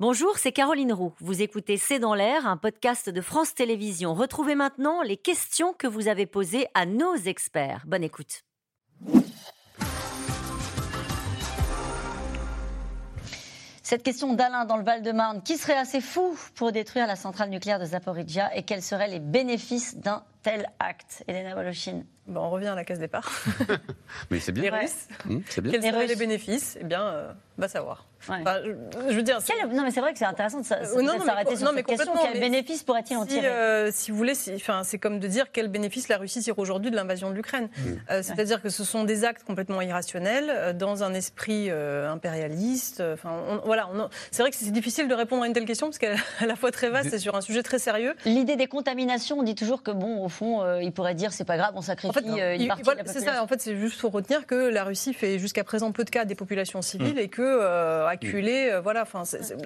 Bonjour, c'est Caroline Roux. Vous écoutez C'est dans l'air, un podcast de France Télévisions. Retrouvez maintenant les questions que vous avez posées à nos experts. Bonne écoute. Cette question d'Alain dans le Val-de-Marne. Qui serait assez fou pour détruire la centrale nucléaire de Zaporizhia et quels seraient les bénéfices d'un tel acte Elena Voloshin. Bon, on revient à la case départ. Mais c'est bien. Les Russes. Mmh, c'est bien. Quels seraient les bénéfices? Eh bien, euh, va savoir. Enfin, je, je veux dire. Quel- Non, mais c'est vrai que c'est intéressant de Euh, non, s'arrêter mais- sur non, cette mais question. complètement, Quel mais bénéfice pourrait-il en Si, tirer? euh, si vous voulez, si- enfin, c'est comme de dire quel bénéfice la Russie tire aujourd'hui de l'invasion de l'Ukraine. Euh, C'est-à-dire que ce sont des actes complètement irrationnels euh, dans un esprit euh, impérialiste. euh, Enfin, on- voilà, on- c'est vrai que c'est difficile de répondre à une telle question parce qu'elle est à la fois très vaste et sur un sujet très sérieux. L'idée des contaminations, on dit toujours que, bon, au fond, euh, il pourrait dire c'est pas grave, on sacrifie En fait, euh, une il- partie voilà, de la c'est population. ça. En fait, c'est juste pour retenir que la Russie fait jusqu'à présent peu de cas des populations civiles et que euh, acculés, euh, voilà. Enfin,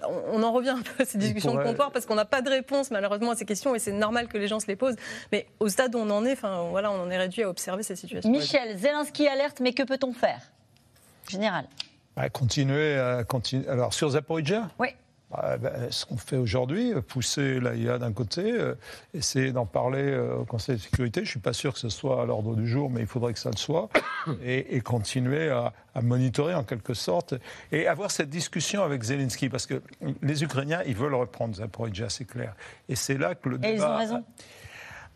on, on en revient un peu à ces discussions pourrait- de comptoir parce qu'on n'a pas de réponse malheureusement à ces questions et c'est normal que les gens se les posent. Mais au stade où on en est, enfin, voilà, on en est réduit à observer cette situation. Michel, Zelensky alerte, mais que peut-on faire? Général. Bah, continuer à continuer. Alors sur Zaporizhia? Oui. Bah, bah, ce qu'on fait aujourd'hui, pousser l'AIA d'un côté, euh, essayer d'en parler euh, au Conseil de sécurité. Je ne suis pas sûr que ce soit à l'ordre du jour, mais il faudrait que ça le soit. Et, et continuer à, à monitorer en quelque sorte. Et avoir cette discussion avec Zelensky. Parce que les Ukrainiens, ils veulent reprendre Zaporizhia, c'est clair. Et c'est là que le Et ils débat. ont raison.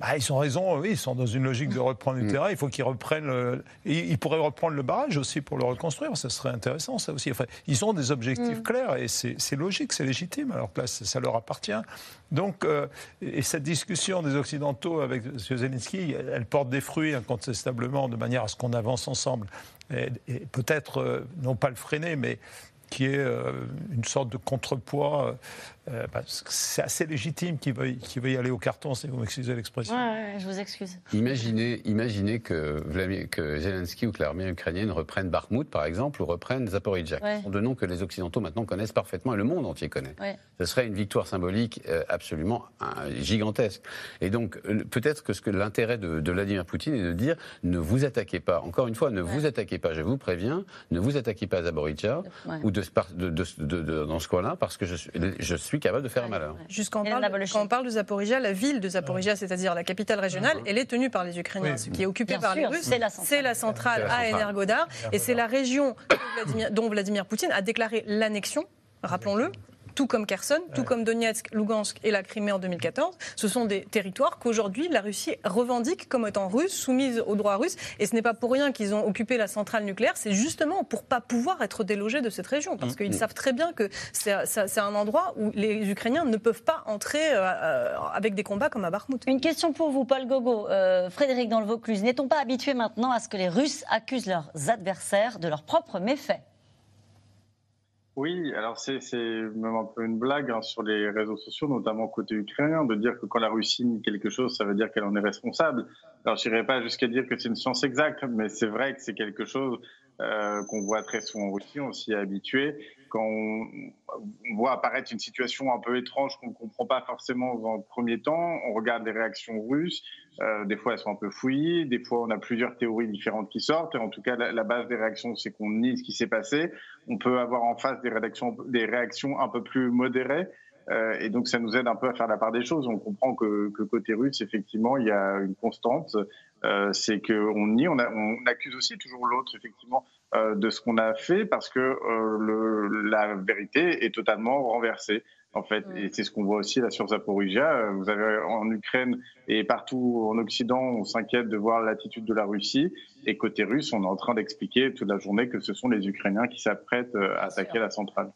Bah, ils ont raison, oui, ils sont dans une logique de reprendre le terrain. Il faut qu'ils reprennent. le- Ils, ils pourraient reprendre le barrage aussi pour le reconstruire. Ça serait intéressant, ça aussi. Enfin, ils ont des objectifs clairs et c'est logique, c'est légitime. Alors que là, ça leur appartient. Donc, euh, et cette discussion des Occidentaux avec M. Zelensky, elle, elle porte des fruits incontestablement de manière à ce qu'on avance ensemble. Et, et peut-être, euh, non pas le freiner, mais qui est euh, une sorte de contrepoids. Euh, parce que c'est assez légitime qu'il veuille, qu'il veuille aller au carton, si vous m'excusez l'expression. Ouais, ouais, je vous excuse. Imaginez, imaginez que, Vladimir- que Zelensky ou que l'armée ukrainienne reprenne Bakhmut, par exemple, ou reprenne Zaporizhia. Ouais. Ce sont deux noms que les Occidentaux maintenant connaissent parfaitement et le monde entier connaît. Ouais. Ce serait une victoire symbolique euh, absolument euh, gigantesque. Et donc, peut-être que, ce que l'intérêt de, de Vladimir Poutine est de dire ne vous attaquez pas. Encore une fois, ne vous attaquez pas, je vous préviens, ne vous attaquez pas à Zaporizhia Ouais. ou de, de- de- de- de- dans ce coin-là, parce que je suis capable de faire un malheur. Jusqu'en parle, quand on parle de Zaporizhia, la ville de Zaporizhia, c'est-à-dire la capitale régionale, elle est tenue par les Ukrainiens. Oui. Ce qui est occupé Bien par sûr, les Russes, c'est la centrale. c'est la centrale à. Energodar. Et c'est la région Vladimir- dont Vladimir Poutine a déclaré l'annexion, rappelons-le. Tout comme Kherson, tout comme Donetsk, Lugansk et la Crimée en 2014, ce sont des territoires qu'aujourd'hui la Russie revendique comme étant russes, soumises aux droits russes. Et ce n'est pas pour rien qu'ils ont occupé la centrale nucléaire, c'est justement pour pas pouvoir être délogés de cette région, parce qu'ils savent très bien que c'est un endroit où les Ukrainiens ne peuvent pas entrer euh, euh, avec des combats comme à Bakhmut. Une question pour vous, Paul Gogo. Euh, Frédéric dans le Vaucluse. N'est-on pas habitué maintenant à ce que les Russes accusent leurs adversaires de leurs propres méfaits? Oui, alors c'est même un peu une blague hein, sur les réseaux sociaux, notamment côté ukrainien, de dire que quand la Russie nie quelque chose, ça veut dire qu'elle en est responsable. Alors je n'irai pas jusqu'à dire que c'est une science exacte, mais c'est vrai que c'est quelque chose euh, qu'on voit très souvent en Russie, on s'y est habitué. Quand on, on voit apparaître une situation un peu étrange qu'on ne comprend pas forcément dans le premier temps, on regarde les réactions russes, euh, des fois elles sont un peu fouillies, des fois on a plusieurs théories différentes qui sortent, en tout cas la, la base des réactions c'est qu'on nie ce qui s'est passé, on peut avoir en face des réactions, des réactions un peu plus modérées. Euh, et donc, ça nous aide un peu à faire la part des choses. On comprend que, que côté russe, effectivement, il y a une constante. Euh, c'est qu'on nie, on, a- on accuse aussi toujours l'autre, effectivement, euh, de ce qu'on a fait parce que euh, le, la vérité est totalement renversée. En fait, et c'est ce qu'on voit aussi là sur Zaporizhia. Euh, Vous avez en Ukraine et partout en Occident, on s'inquiète de voir l'attitude de la Russie. Et côté russe, on est en train d'expliquer toute la journée que ce sont les Ukrainiens qui s'apprêtent euh, à attaquer la centrale.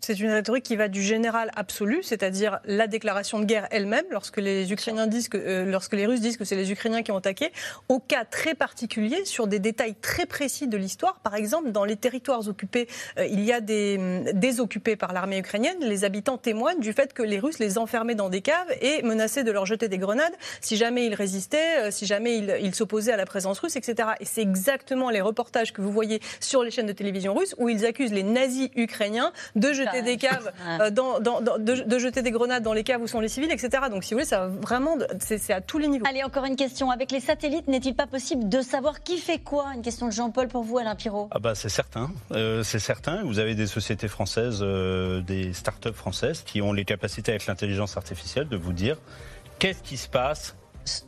C'est une rhétorique qui va du général absolu, c'est-à-dire la déclaration de guerre elle-même, lorsque les Ukrainiens disent que, euh, lorsque les Russes disent que c'est les Ukrainiens qui ont attaqué, au cas très particulier, sur des détails très précis de l'histoire. Par exemple, dans les territoires occupés, euh, il y a des hum, désoccupés par l'armée ukrainienne. Les habitants témoignent du fait que les Russes les enfermaient dans des caves et menaçaient de leur jeter des grenades si jamais ils résistaient, euh, si jamais ils s'opposaient à la présence russe, etc. Et c'est exactement les reportages que vous voyez sur les chaînes de télévision russes où ils accusent les nazis ukrainiens Ukrainiens, de jeter des caves, euh, dans, de, jeter des grenades dans les caves où sont les civils, etc. Donc, si vous voulez, ça vraiment, c'est à tous les niveaux. Allez, encore une question. Avec les satellites, n'est-il pas possible de savoir qui fait quoi? Une question de Jean-Paul pour vous, Alain Pirot. Ah bah c'est certain, euh, c'est certain. Vous avez des sociétés françaises, euh, des start-up françaises qui ont les capacités avec l'intelligence artificielle de vous dire qu'est-ce qui se passe?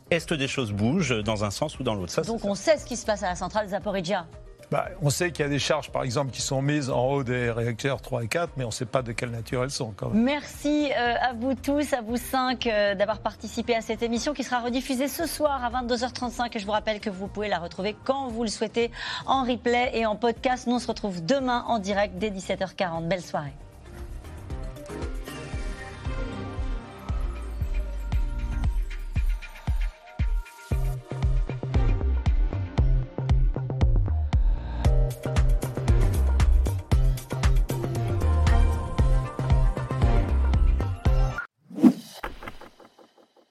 Est-ce que des choses bougent dans un sens ou dans l'autre? Donc on sait ce qui se passe à la centrale Zaporizhia bah, on sait qu'il y a des charges, par exemple, qui sont mises en haut des réacteurs 3 et 4, mais on ne sait pas de quelle nature elles sont. Merci euh, à vous tous, à vous cinq, euh, d'avoir participé à cette émission qui sera rediffusée ce soir à 22h35. Et je vous rappelle que vous pouvez la retrouver quand vous le souhaitez en replay et en podcast. Nous, on se retrouve demain en direct dès 17h40. Belle soirée.